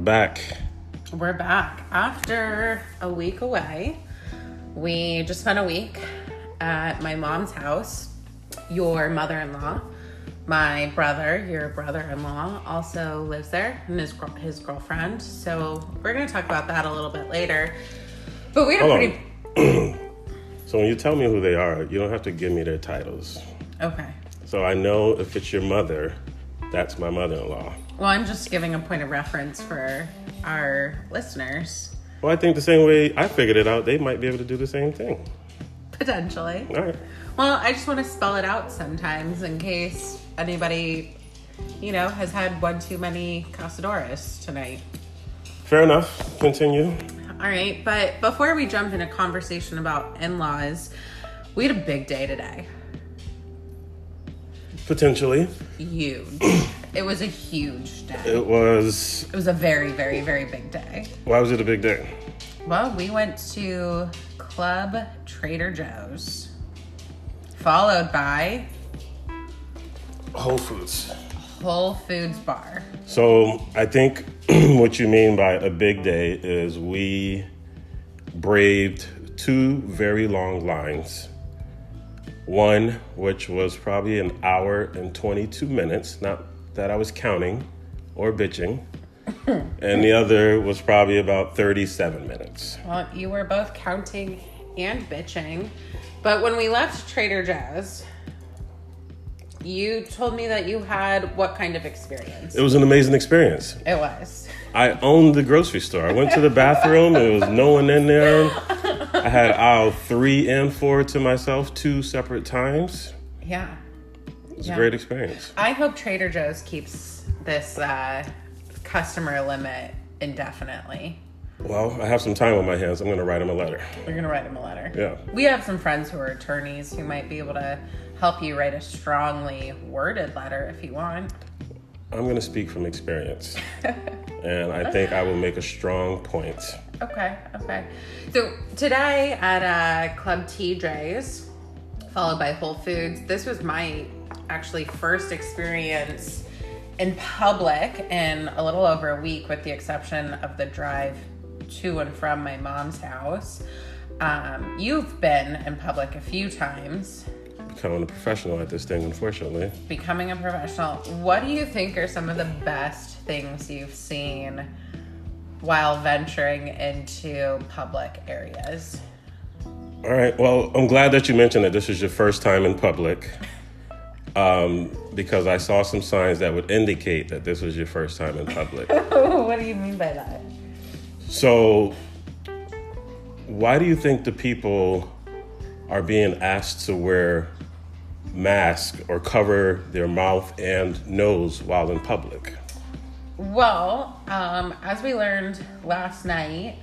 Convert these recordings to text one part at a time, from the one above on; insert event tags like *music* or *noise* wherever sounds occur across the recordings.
We're back. We're back after a week away. We just spent a week at my mom's house. Your mother in law, my brother, your brother in law, also lives there, and his, gr- his girlfriend. So we're going to talk about that a little bit later. But we had a Hold pretty. *clears throat* So when you tell me who they are, you don't have to give me their titles. Okay. So I know if it's your mother, that's my mother-in-law. Well, I'm just giving a point of reference for our listeners, Well, I think the same way I figured it out, they might be able to do the same thing. potentially. All right. Well, I just want to spell it out sometimes in case anybody, you know, has had one too many Cazadores tonight. Fair enough. Continue. All right, but before we jump into conversation about in laws, we had a big day today. Potentially. Huge. *clears throat* it was a huge day. It was. It was a very, very, very big day. Why was it a big day? Well, we went to Club Trader Joe's, followed by Whole Foods. Whole Foods Bar. So I think *clears throat* what you mean by a big day is we braved two very long lines. One, which was probably an hour and 22 minutes, not that I was counting or bitching. *coughs* and the other was probably about 37 minutes. Well, you were both counting and bitching. But when we left Trader Joe's, you told me that you had what kind of experience? It was an amazing experience. It was. I owned the grocery store. I went to the bathroom. There was no one in there. I had aisle three and four to myself two separate times. Yeah. It's Yeah. a great experience. I hope Trader Joe's keeps this uh, customer limit indefinitely. Well, I have some time on my hands. I'm going to write him a letter. We're going to write him a letter. Yeah. We have some friends who are attorneys who might be able to help you write a strongly worded letter if you want. I'm going to speak from experience. *laughs* and I think I will make a strong point. Okay, okay. So today at uh, Club TJ's, followed by Whole Foods, this was my actually first experience in public in a little over a week, with the exception of the drive to and from my mom's house. Um, you've been in public a few times, Becoming a professional at this thing, unfortunately. becoming a professional. What do you think are some of the best things you've seen while venturing into public areas? All right. Well, I'm glad that you mentioned that this is your first time in public. Um, because I saw some signs that would indicate that this was your first time in public. *laughs* what do you mean by that? So, why do you think the people are being asked to wear masks or cover their mouth and nose while in public? Well, um, as we learned last night,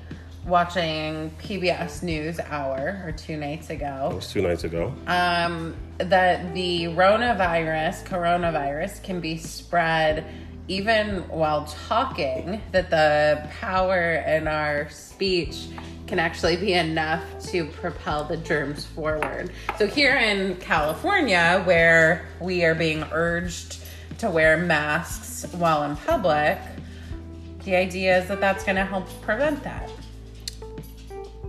watching PBS News Hour or two nights ago. It was two nights ago. um, that the coronavirus, coronavirus can be spread even while talking, that the power in our speech can actually be enough to propel the germs forward. So here in California, where we are being urged to wear masks while in public, the idea is that that's going to help prevent that.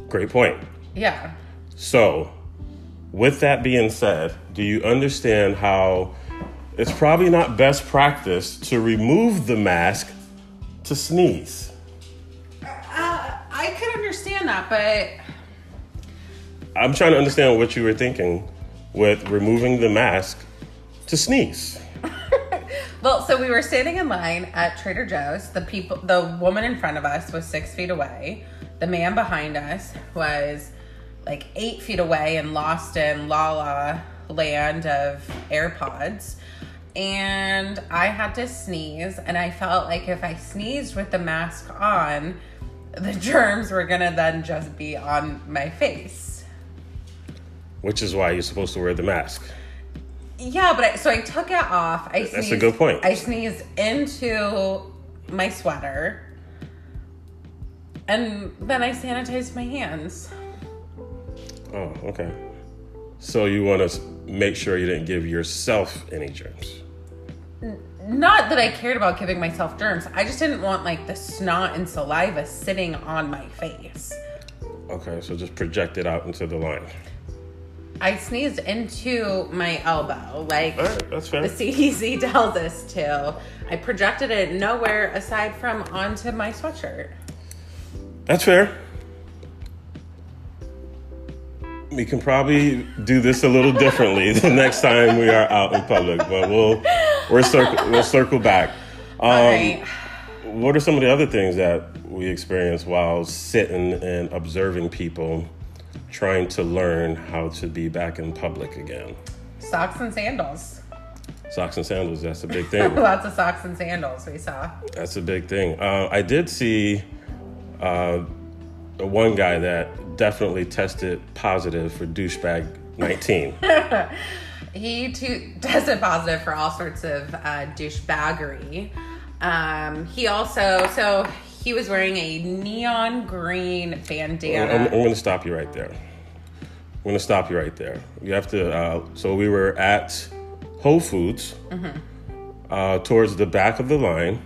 Great point. Yeah. So, with that being said, do you understand how it's probably not best practice to remove the mask to sneeze? Uh, I could understand that, but I'm trying to understand what you were thinking with removing the mask to sneeze. *laughs* Well, so we were standing in line at Trader Joe's. The people, the woman in front of us was six feet away. The man behind us was like eight feet away and lost in la la land of AirPods. And I had to sneeze, and I felt like if I sneezed with the mask on, the *laughs* germs were gonna then just be on my face. Which is why you're supposed to wear the mask. Yeah, but I, so I took it off. I That's a good point. I sneezed into my sweater, and then I sanitized my hands. Oh, okay. So you want to make sure you didn't give yourself any germs. not that I cared about giving myself germs. I just didn't want like the snot and saliva sitting on my face. Okay, so just project it out into the line. I sneezed into my elbow, like All right, that's fair. the CDC *laughs* tells us to. I projected it nowhere aside from onto my sweatshirt. That's fair. We can probably do this a little differently *laughs* the next time we are out in public, but we'll we're circle, we'll circle back. Um, right. What are some of the other things that we experience while sitting and observing people trying to learn how to be back in public again? Socks and sandals. Socks and sandals, that's a big *laughs* thing. Lots of socks and sandals we saw. That's a big thing. Uh, I did see uh, one guy that definitely tested positive for douchebag 19. *laughs* He too tested positive for all sorts of uh, douchebaggery. Um, he also, so he was wearing a neon green bandana. I'm, I'm going to stop you right there. I'm going to stop you right there. You have to. Uh, so we were at Whole Foods uh, towards the back of the line.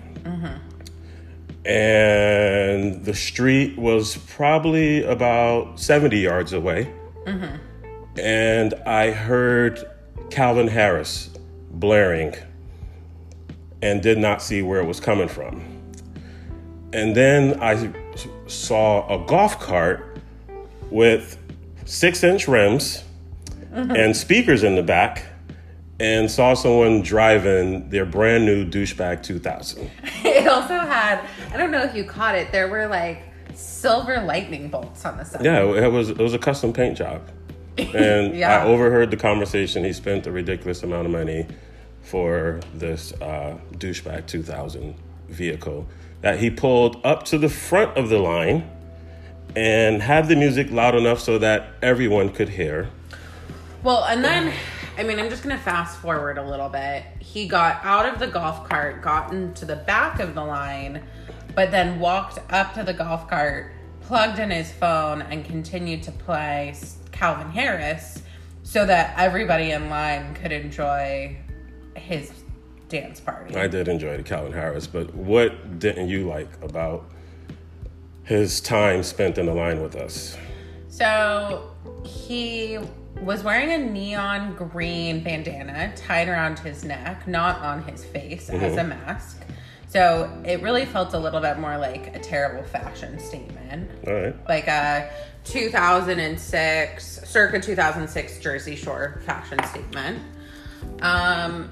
And the street was probably about 70 yards away. Mm-hmm. And I heard Calvin Harris blaring and did not see where it was coming from. And then I saw a golf cart with six inch rims mm-hmm. and speakers in the back and saw someone driving their brand new douchebag 2000. *laughs* It also had, I don't know if you caught it, there were like silver lightning bolts on the side. Yeah, it was it was a custom paint job. *laughs* And Yeah. I overheard the conversation. He spent a ridiculous amount of money for this uh, douchebag 2000 vehicle that he pulled up to the front of the line and had the music loud enough so that everyone could hear. Well, and then, I mean, I'm just going to fast forward a little bit. He got out of the golf cart, got into the back of the line, but then walked up to the golf cart, plugged in his phone, and continued to play Calvin Harris so that everybody in line could enjoy his dance party. I did enjoy the Calvin Harris, but what didn't you like about his time spent in the line with us? So he was wearing a neon green bandana tied around his neck, not on his face as a mask. So it really felt a little bit more like a terrible fashion statement. All right. Like a 2006, circa 2006 Jersey Shore fashion statement. Um,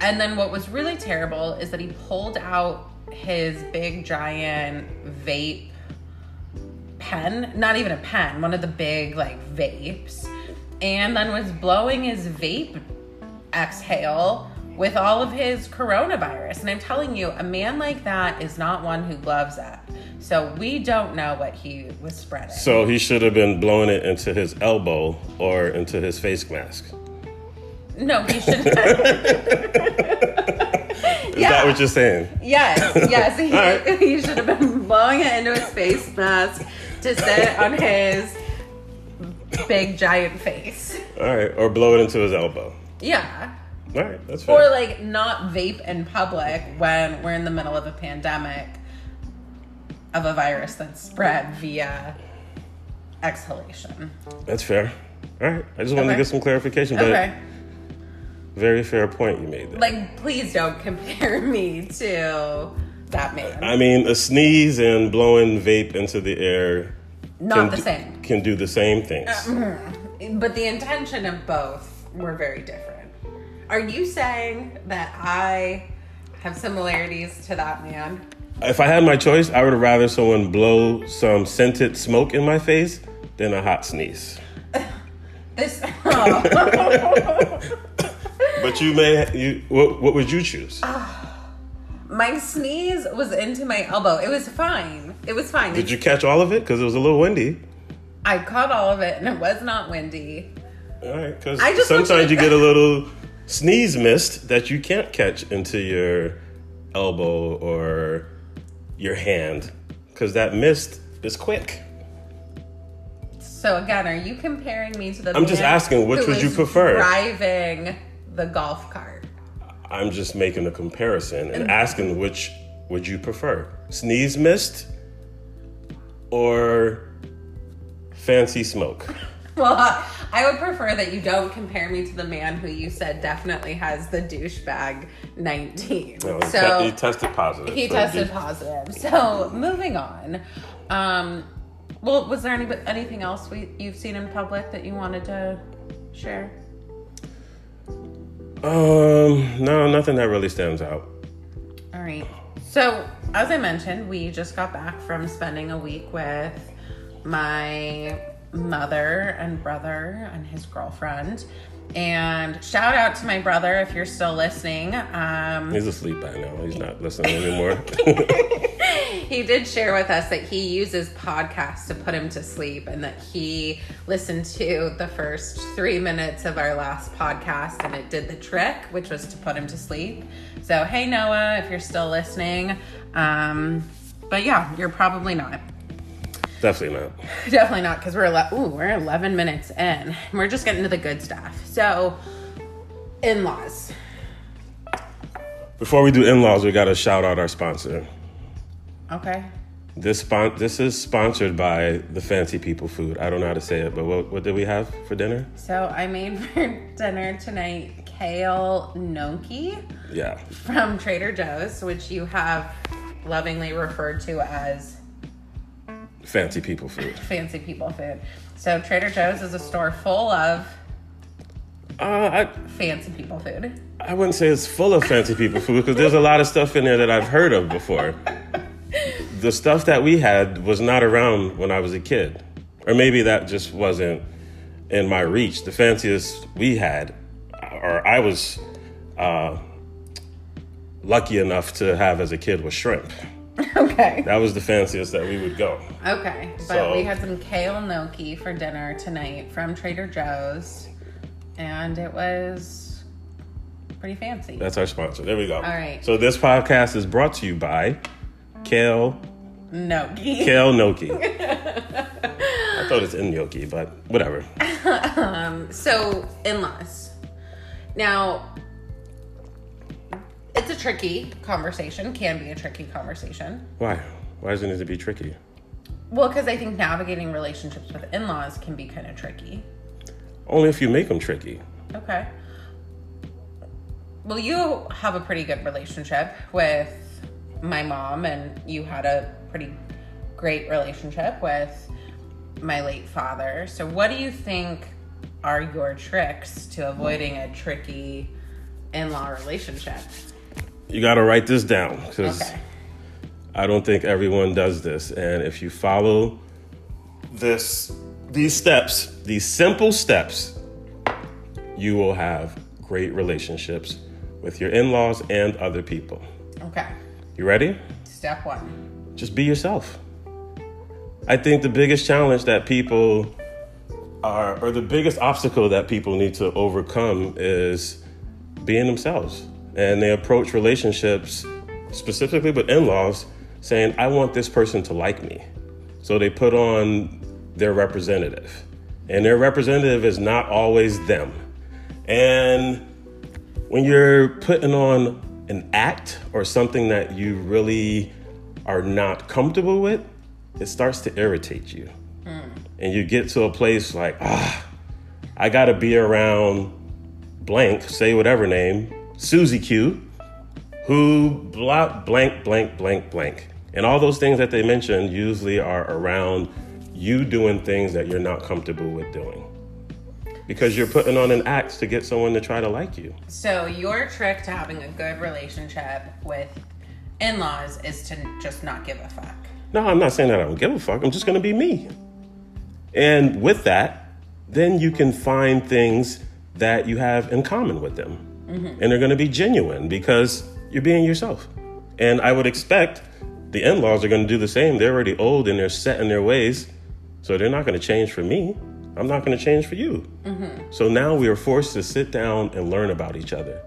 and then what was really terrible is that he pulled out his big giant vape pen, not even a pen, one of the big like vapes, and then was blowing his vape exhale with all of his coronavirus. And I'm telling you, a man like that is not one who loves that. So we don't know what he was spreading. So he should have been blowing it into his elbow or into his face mask. no, he should. *laughs* Is that what you're saying? Yes, yes, *laughs* he, right. *laughs* he should have been blowing it into his face mask to sit on his big giant face. All right, or blow it into his elbow. Yeah. All right, that's fair. Or like not vape in public when we're in the middle of a pandemic of a virus that's spread via exhalation. that's fair. All right, I just wanted to get some clarification, but Okay. very fair point you made there. Like please don't *laughs* compare me to that man. I mean, a sneeze and blowing vape into the air Not the same. can do the same things. Uh, mm-hmm. But the intention of both were very different. Are you saying that I have similarities to that man? If I had my choice, I would rather someone blow some scented smoke in my face than a hot sneeze. *laughs* This oh. *laughs* But you may, you what, what would you choose? Ah. My sneeze was into my elbow. It was fine. It was fine. Did you catch all of it? Because it was a little windy. I caught all of it and it was not windy. All right, because I just want sometimes you get a little sneeze mist that you can't catch into your elbow or your hand because that mist is quick. So again, are you comparing me to the I'm just asking, which would you prefer? Driving the golf cart. I'm just making a comparison and asking which would you prefer? Sneeze mist or fancy smoke? *laughs* Well, I would prefer that you don't compare me to the man who you said definitely has the douchebag 19. No, he, so he tested positive. he so tested positive. So moving on. Um, well, was there any, anything else we, you've seen in public that you wanted to share? Um, no, nothing that really stands out. All right. So, as I mentioned, we just got back from spending a week with my mother and brother and his girlfriend. And shout out to my brother if you're still listening. Um, He's asleep by now. He's not listening anymore. *laughs* *laughs* he did share with us that he uses podcasts to put him to sleep and that he listened to the first three minutes of our last podcast and it did the trick, which was to put him to sleep. So, hey, Noah, if you're still listening. Um, but yeah, you're probably not. Definitely not. *laughs* Definitely not because we're ele- ooh we're 11 minutes in. We're just getting to the good stuff. So, in-laws. Before we do in-laws, we got to shout out our sponsor. Okay. This spon- this is sponsored by the Fancy People Food. I don't know how to say it, but what, what did we have for dinner? So I made *laughs* for dinner tonight kale gnocchi Yeah, from Trader Joe's, which you have lovingly referred to as Fancy People Food. fancy people food. So Trader Joe's is a store full of Uh, I fancy people food. I wouldn't say it's full of fancy people food because there's a lot of stuff in there that I've heard of before. The stuff that we had was not around when I was a kid, or maybe that just wasn't in my reach. The fanciest we had, or I was uh, lucky enough to have as a kid, was shrimp. *laughs* Okay. That was the fanciest that we would go. Okay. But So- we had some kale gnocchi for dinner tonight from Trader Joe's. And it was pretty fancy. That's our sponsor. There we go. All right. So this podcast is brought to you by Kale Gnocchi. *laughs* Kale Gnocchi. *laughs* I thought it's in gnocchi, but whatever. um, So, in laws. Now, it's a tricky conversation, can be a tricky conversation. Why? Why does it need to be tricky? Well, because I think navigating relationships with in laws can be kind of tricky. Only if you make them tricky. Okay. Well, you have a pretty good relationship with my mom, and you had a pretty great relationship with my late father. So, what do you think are your tricks to avoiding a tricky in law relationship? You got to write this down because Okay. I don't think everyone does this. And if you follow this, these steps, these simple steps, you will have great relationships with your in-laws and other people. Okay. You ready? Step one. Just be yourself. I think the biggest challenge that people are, or the biggest obstacle that people need to overcome is being themselves. And they approach relationships, specifically with in laws, saying, I want this person to like me. So they put on their representative. And their representative is not always them. And when you're putting on an act or something that you really are not comfortable with, it starts to irritate you. And you get to a place like, ah, I gotta be around blank, say whatever name, Susie Q, who blah, blank, blank, blank, blank. And all those things that they mentioned usually are around you doing things that you're not comfortable with doing. Because you're putting on an act to get someone to try to like you. So, your trick to having a good relationship with in laws is to just not give a fuck. No, I'm not saying that I don't give a fuck. I'm just going to be me. And with that, then you can find things that you have in common with them. Mm-hmm. And they're going to be genuine because you're being yourself. And I would expect the in laws are going to do the same. They're already old and they're set in their ways. So they're not going to change for me. I'm not going to change for you. Mm-hmm. So now we are forced to sit down and learn about each other.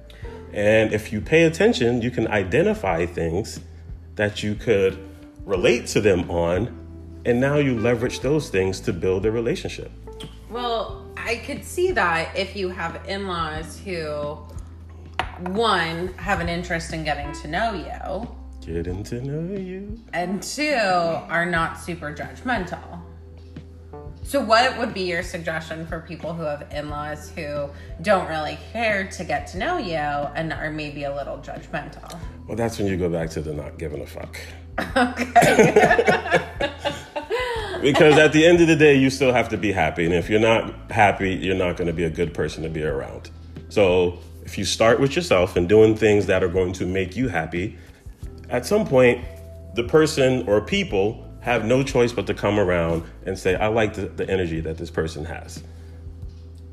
And if you pay attention, you can identify things that you could relate to them on. And now you leverage those things to build a relationship. Well, I could see that if you have in laws who one, have an interest in getting to know you, Getting to know you. and two, are not super judgmental. So, what would be your suggestion for people who have in laws who don't really care to get to know you and are maybe a little judgmental? Well, that's when you go back to the not giving a fuck. Okay. *laughs* Because at the end of the day, you still have to be happy. And if you're not happy, you're not going to be a good person to be around. So if you start with yourself and doing things that are going to make you happy, at some point, the person or people have no choice but to come around and say, I like the, the energy that this person has.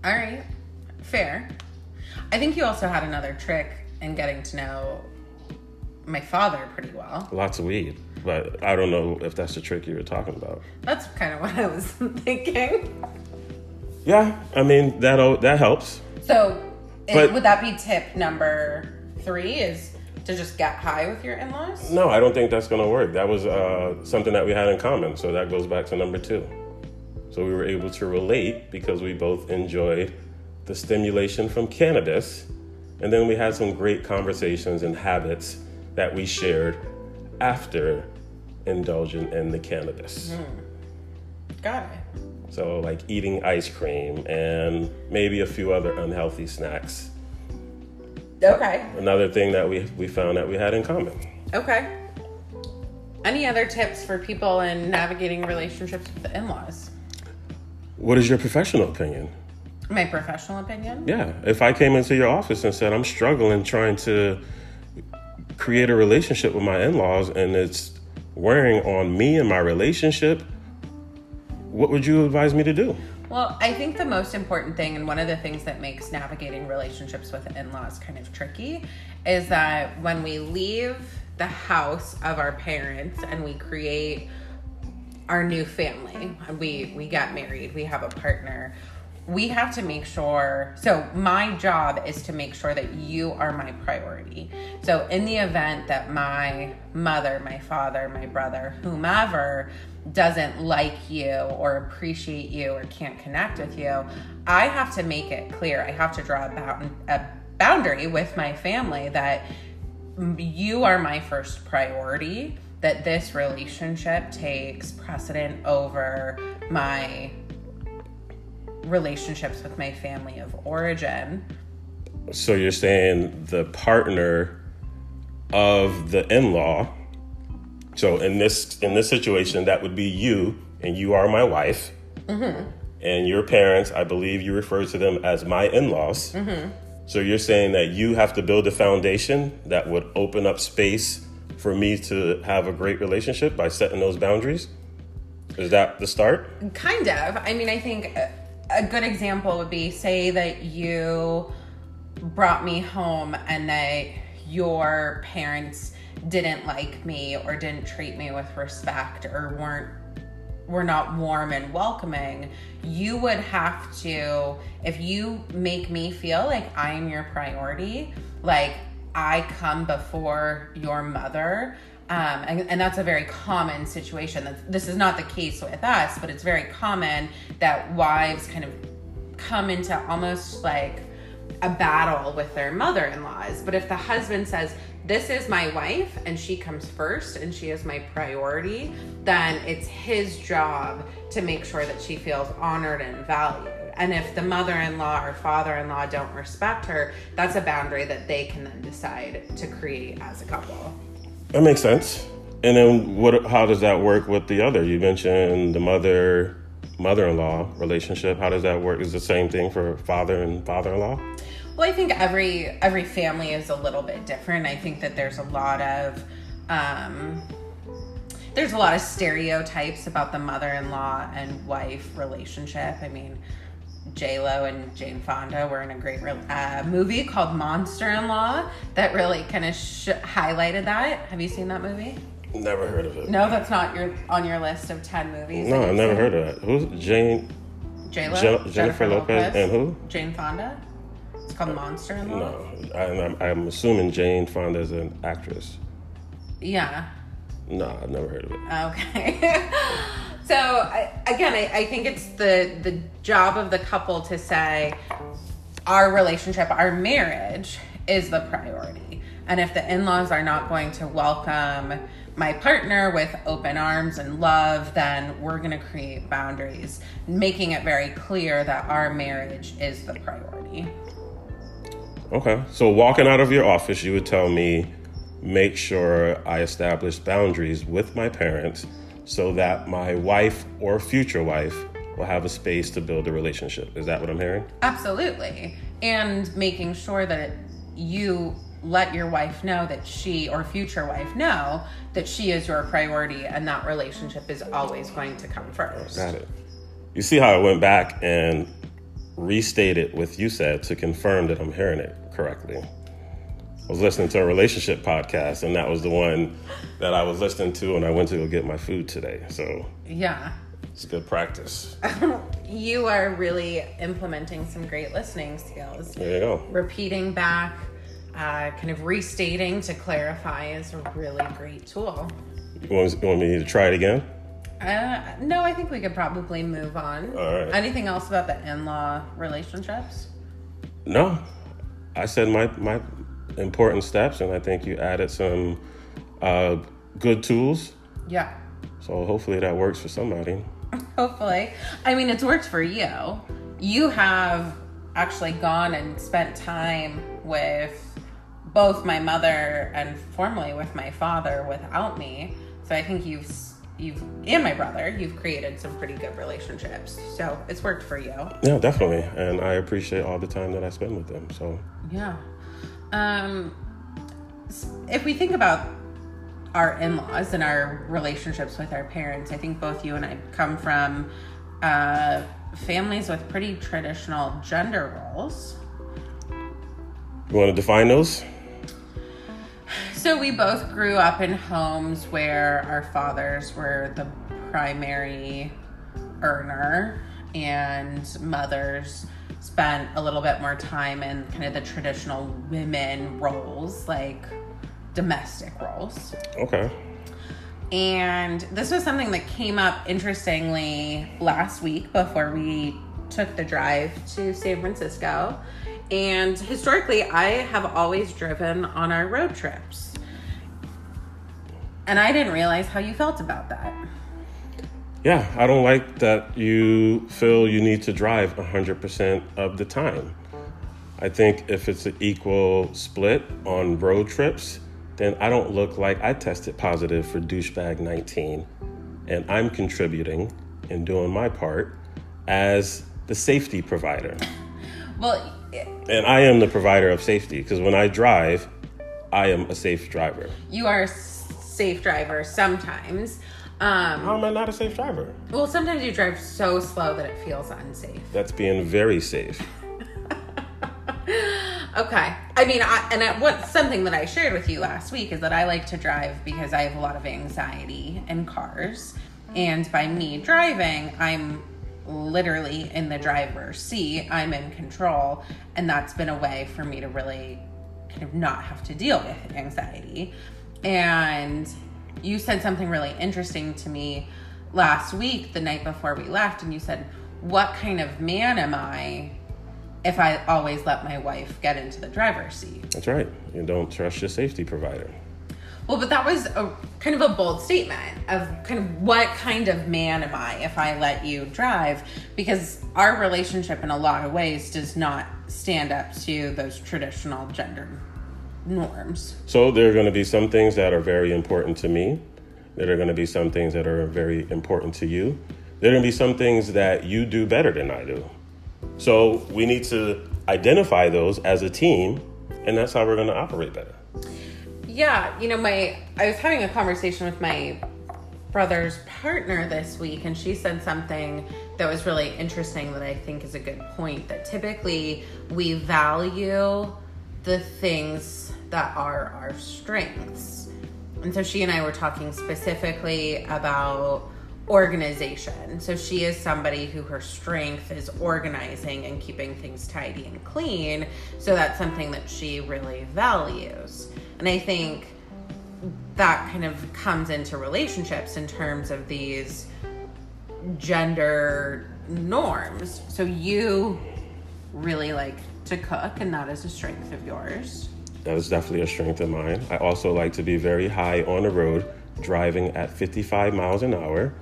All right. Fair. I think you also had another trick in getting to know my father pretty well. Lots of weed. But I don't know if that's the trick you were talking about. That's kind of *laughs* what I was thinking. Yeah, I mean, that, that helps. So, But- would that be tip number three? Is to just get high with your in laws? No, I don't think that's going to work. That was uh, something that we had in common. So that goes back to number two. So we were able to relate because we both enjoyed the stimulation from cannabis. And then we had some great conversations and habits that we shared after indulging in the cannabis. Got it. So, like eating ice cream and maybe a few other unhealthy snacks. Okay. Another thing that we, we found that we had in common. Okay. Any other tips for people in navigating relationships with the in laws? What is your professional opinion? My professional opinion? Yeah, if I came into your office and said I'm struggling trying to create a relationship with my in-laws and it's wearing on me and my relationship, what would you advise me to do? Well, I think the most important thing, and one of the things that makes navigating relationships with in laws kind of tricky, is that when we leave the house of our parents and we create our new family, we, we get married, we have a partner, we have to make sure. So, my job is to make sure that you are my priority. So, in the event that my mother, my father, my brother, whomever doesn't like you or appreciate you or can't connect with you, I have to make it clear. I have to draw a, bound, a boundary with my family that you are my first priority, that this relationship takes precedent over my relationships with my family of origin. So you're saying the partner of the in-law. So in this in this situation, that would be you, and you are my wife, mm-hmm. and your parents. I believe you refer to them as my in-laws. Mm-hmm. So you're saying that you have to build a foundation that would open up space for me to have a great relationship by setting those boundaries. Is that the start? Kind of. I mean, I think uh, a, good example would be say that you brought me home and that your parents didn't like me or didn't treat me with respect or weren't were not warm and welcoming, you would have to, if you make me feel like I am your priority, like I come before your mother. Um, and, and that's a very common situation. This is not the case with us, but it's very common that wives kind of come into almost like a battle with their mother in laws. But if the husband says, This is my wife and she comes first and she is my priority, then it's his job to make sure that she feels honored and valued. And if the mother in law or father in law don't respect her, that's a boundary that they can then decide to create as a couple. That makes sense. And then what? How does that work with the other? You mentioned the mother mother-in-law relationship. How does that work? Is the same thing for father and father-in-law? Well, I think every every family is a little bit different. I think that there's a lot of um, there's a lot of stereotypes about the mother-in-law and wife relationship. I mean, J Lo and Jane Fonda were in a great re- uh, movie called Monster in Law that really kind of sh- highlighted that. Have you seen that movie? Never heard of it. No, that's not your on your list of ten movies. No, I've never heard of that. Who's Jane? J Lo, Je- Jennifer Lopez and who? Jane Fonda. It's called Monster in Law. No, I, I'm, I'm assuming Jane Fonda is an actress. Yeah. No, I've never heard of it. Okay. *laughs* so I, again, I, I think it's the the job of the couple to say our relationship, our marriage is the priority. And if the in laws are not going to welcome my partner with open arms and love, then we're going to create boundaries, making it very clear that our marriage is the priority. Okay. So walking out of your office, you would tell me make sure I establish boundaries with my parents so that my wife or future wife will have a space to build a relationship. Is that what I'm hearing? Absolutely. And making sure that you let your wife know that she or future wife know that she is your priority and that relationship is always going to come first. Got it. You see how I went back and restated what you said to confirm that I'm hearing it correctly. I was listening to a relationship podcast, and that was the one that I was listening to when I went to go get my food today. So, yeah, it's good practice. *laughs* you are really implementing some great listening skills. There you go. Repeating back, uh, kind of restating to clarify is a really great tool. You want, you want me to try it again? Uh, no, I think we could probably move on. All right. Anything else about the in-law relationships? No, I said my my important steps, and I think you added some uh, good tools. Yeah. So hopefully that works for somebody. *laughs* Hopefully, I mean it's worked for you. You have actually gone and spent time with both my mother and formerly with my father without me. So I think you've you've and my brother you've created some pretty good relationships so it's worked for you yeah definitely and i appreciate all the time that i spend with them so yeah um if we think about our in-laws and our relationships with our parents i think both you and i come from uh, families with pretty traditional gender roles. You want to define those? So we both grew up in homes where our fathers were the primary earner and mothers spent a little bit more time in kind of the traditional women roles like domestic roles. Okay. And this was something that came up interestingly last week before we took the drive to San Francisco. And historically, I have always driven on our road trips. And I didn't realize how you felt about that. Yeah, I don't like that you feel you need to drive 100% of the time. I think if it's an equal split on road trips, then I don't look like I tested positive for douchebag 19 and I'm contributing and doing my part as the safety provider. Well, and I am the provider of safety because when I drive, I am a safe driver. You are a safe driver sometimes. Um, How am I not a safe driver? Well, sometimes you drive so slow that it feels unsafe. That's being very safe. *laughs* okay. I mean, I, and I, what something that I shared with you last week is that I like to drive because I have a lot of anxiety in cars, and by me driving, I'm literally in the driver's seat. I'm in control, and that's been a way for me to really kind of not have to deal with anxiety. And you said something really interesting to me last week, the night before we left, and you said, What kind of man am I if I always let my wife get into the driver's seat? That's right. You don't trust your safety provider. Well, but that was a kind of a bold statement of kind of what kind of man am I if I let you drive? Because our relationship, in a lot of ways, does not stand up to those traditional gender norms. So there are going to be some things that are very important to me. There are going to be some things that are very important to you. There are going to be some things that you do better than I do. So we need to identify those as a team, and that's how we're going to operate better. Yeah, you know, my I was having a conversation with my brother's partner this week, and she said something that was really interesting that I think is a good point. That typically we value the things that are our strengths. And so she and I were talking specifically about organization. So she is somebody who her strength is organizing and keeping things tidy and clean. So that's something that she really values. And I think that kind of comes into relationships in terms of these gender norms. So you really like to cook, and that is a strength of yours. That is definitely a strength of mine. I also like to be very high on the road, driving at 55 miles an hour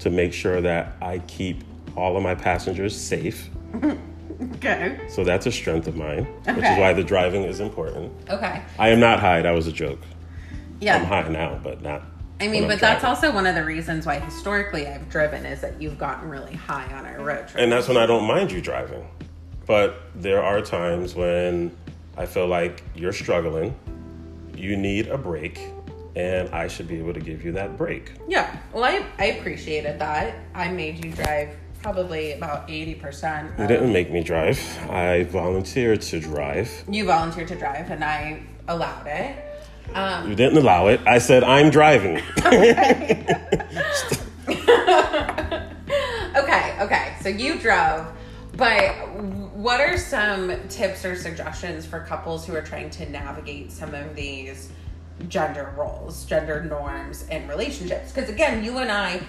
to make sure that I keep all of my passengers safe. *laughs* Okay. So that's a strength of mine, which is why the driving is important. Okay. I am not high. That was a joke. Yeah. I'm high now, but not. I mean, but that's also one of the reasons why historically I've driven is that you've gotten really high on our road trip. And that's when I don't mind you driving. But there are times when I feel like you're struggling, you need a break, and I should be able to give you that break. yeah. Well, I, I appreciated that. I made you drive probably about 80%. You didn't make me drive. I volunteered to drive. you volunteered to drive and I allowed it. Um, You didn't allow it. I said, I'm driving. *laughs* *laughs* okay, okay. So you drove, but what are some tips or suggestions for couples who are trying to navigate some of these gender roles, gender norms in relationships? Because again, you and I,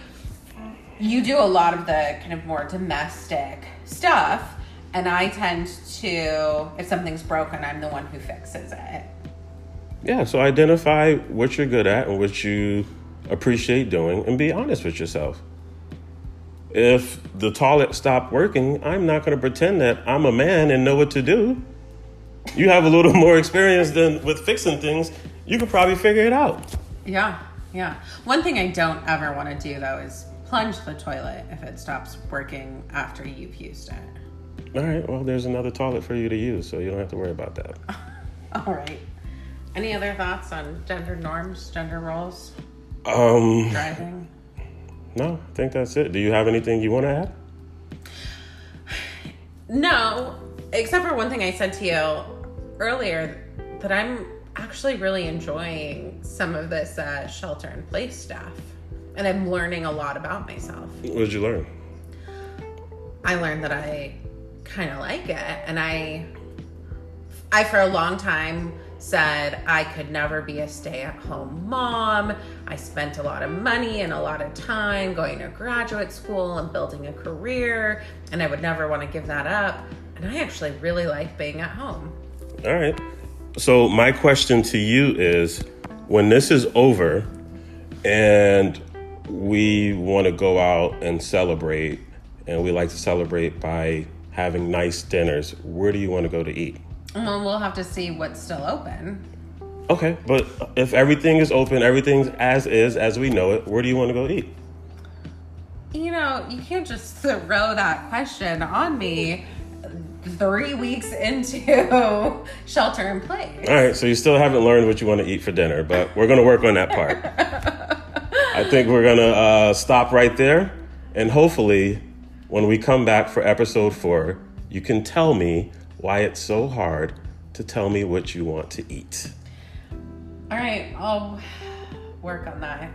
you do a lot of the kind of more domestic stuff, and I tend to, if something's broken, I'm the one who fixes it. yeah, so identify what you're good at and what you appreciate doing and be honest with yourself. If the toilet stopped working, I'm not going to pretend that I'm a man and know what to do. You have a little *laughs* more experience than with fixing things. You could probably figure it out. Yeah, yeah. One thing I don't ever want to do though is plunge the toilet if it stops working after you've used it. All right, well, there's another toilet for you to use, so you don't have to worry about that. *laughs* All right. Any other thoughts on gender norms, gender roles, Um, driving? No, I think that's it. Do you have anything you want to add? No, except for one thing I said to you earlier that I'm actually really enjoying some of this uh, shelter in place stuff. And I'm learning a lot about myself. What did you learn? I learned that I kind of like it, and I, I for a long time said I could never be a stay-at-home mom. I spent a lot of money and a lot of time going to graduate school and building a career, and I would never want to give that up. And I actually really like being at home. All right. So my question to you is when this is over and we want to go out and celebrate and we like to celebrate by having nice dinners, where do you want to go to eat? Well, we'll have to see what's still open. Okay, but if everything is open, everything's as is as we know it, where do you want to go eat? You know, you can't just throw that question on me three weeks into *laughs* shelter in place. All right, so you still haven't learned what you want to eat for dinner, but we're going to work on that part. *laughs* I think we're going to uh, stop right there. And hopefully, when we come back for episode four, you can tell me why it's so hard to tell me what you want to eat. All right, I'll work on that.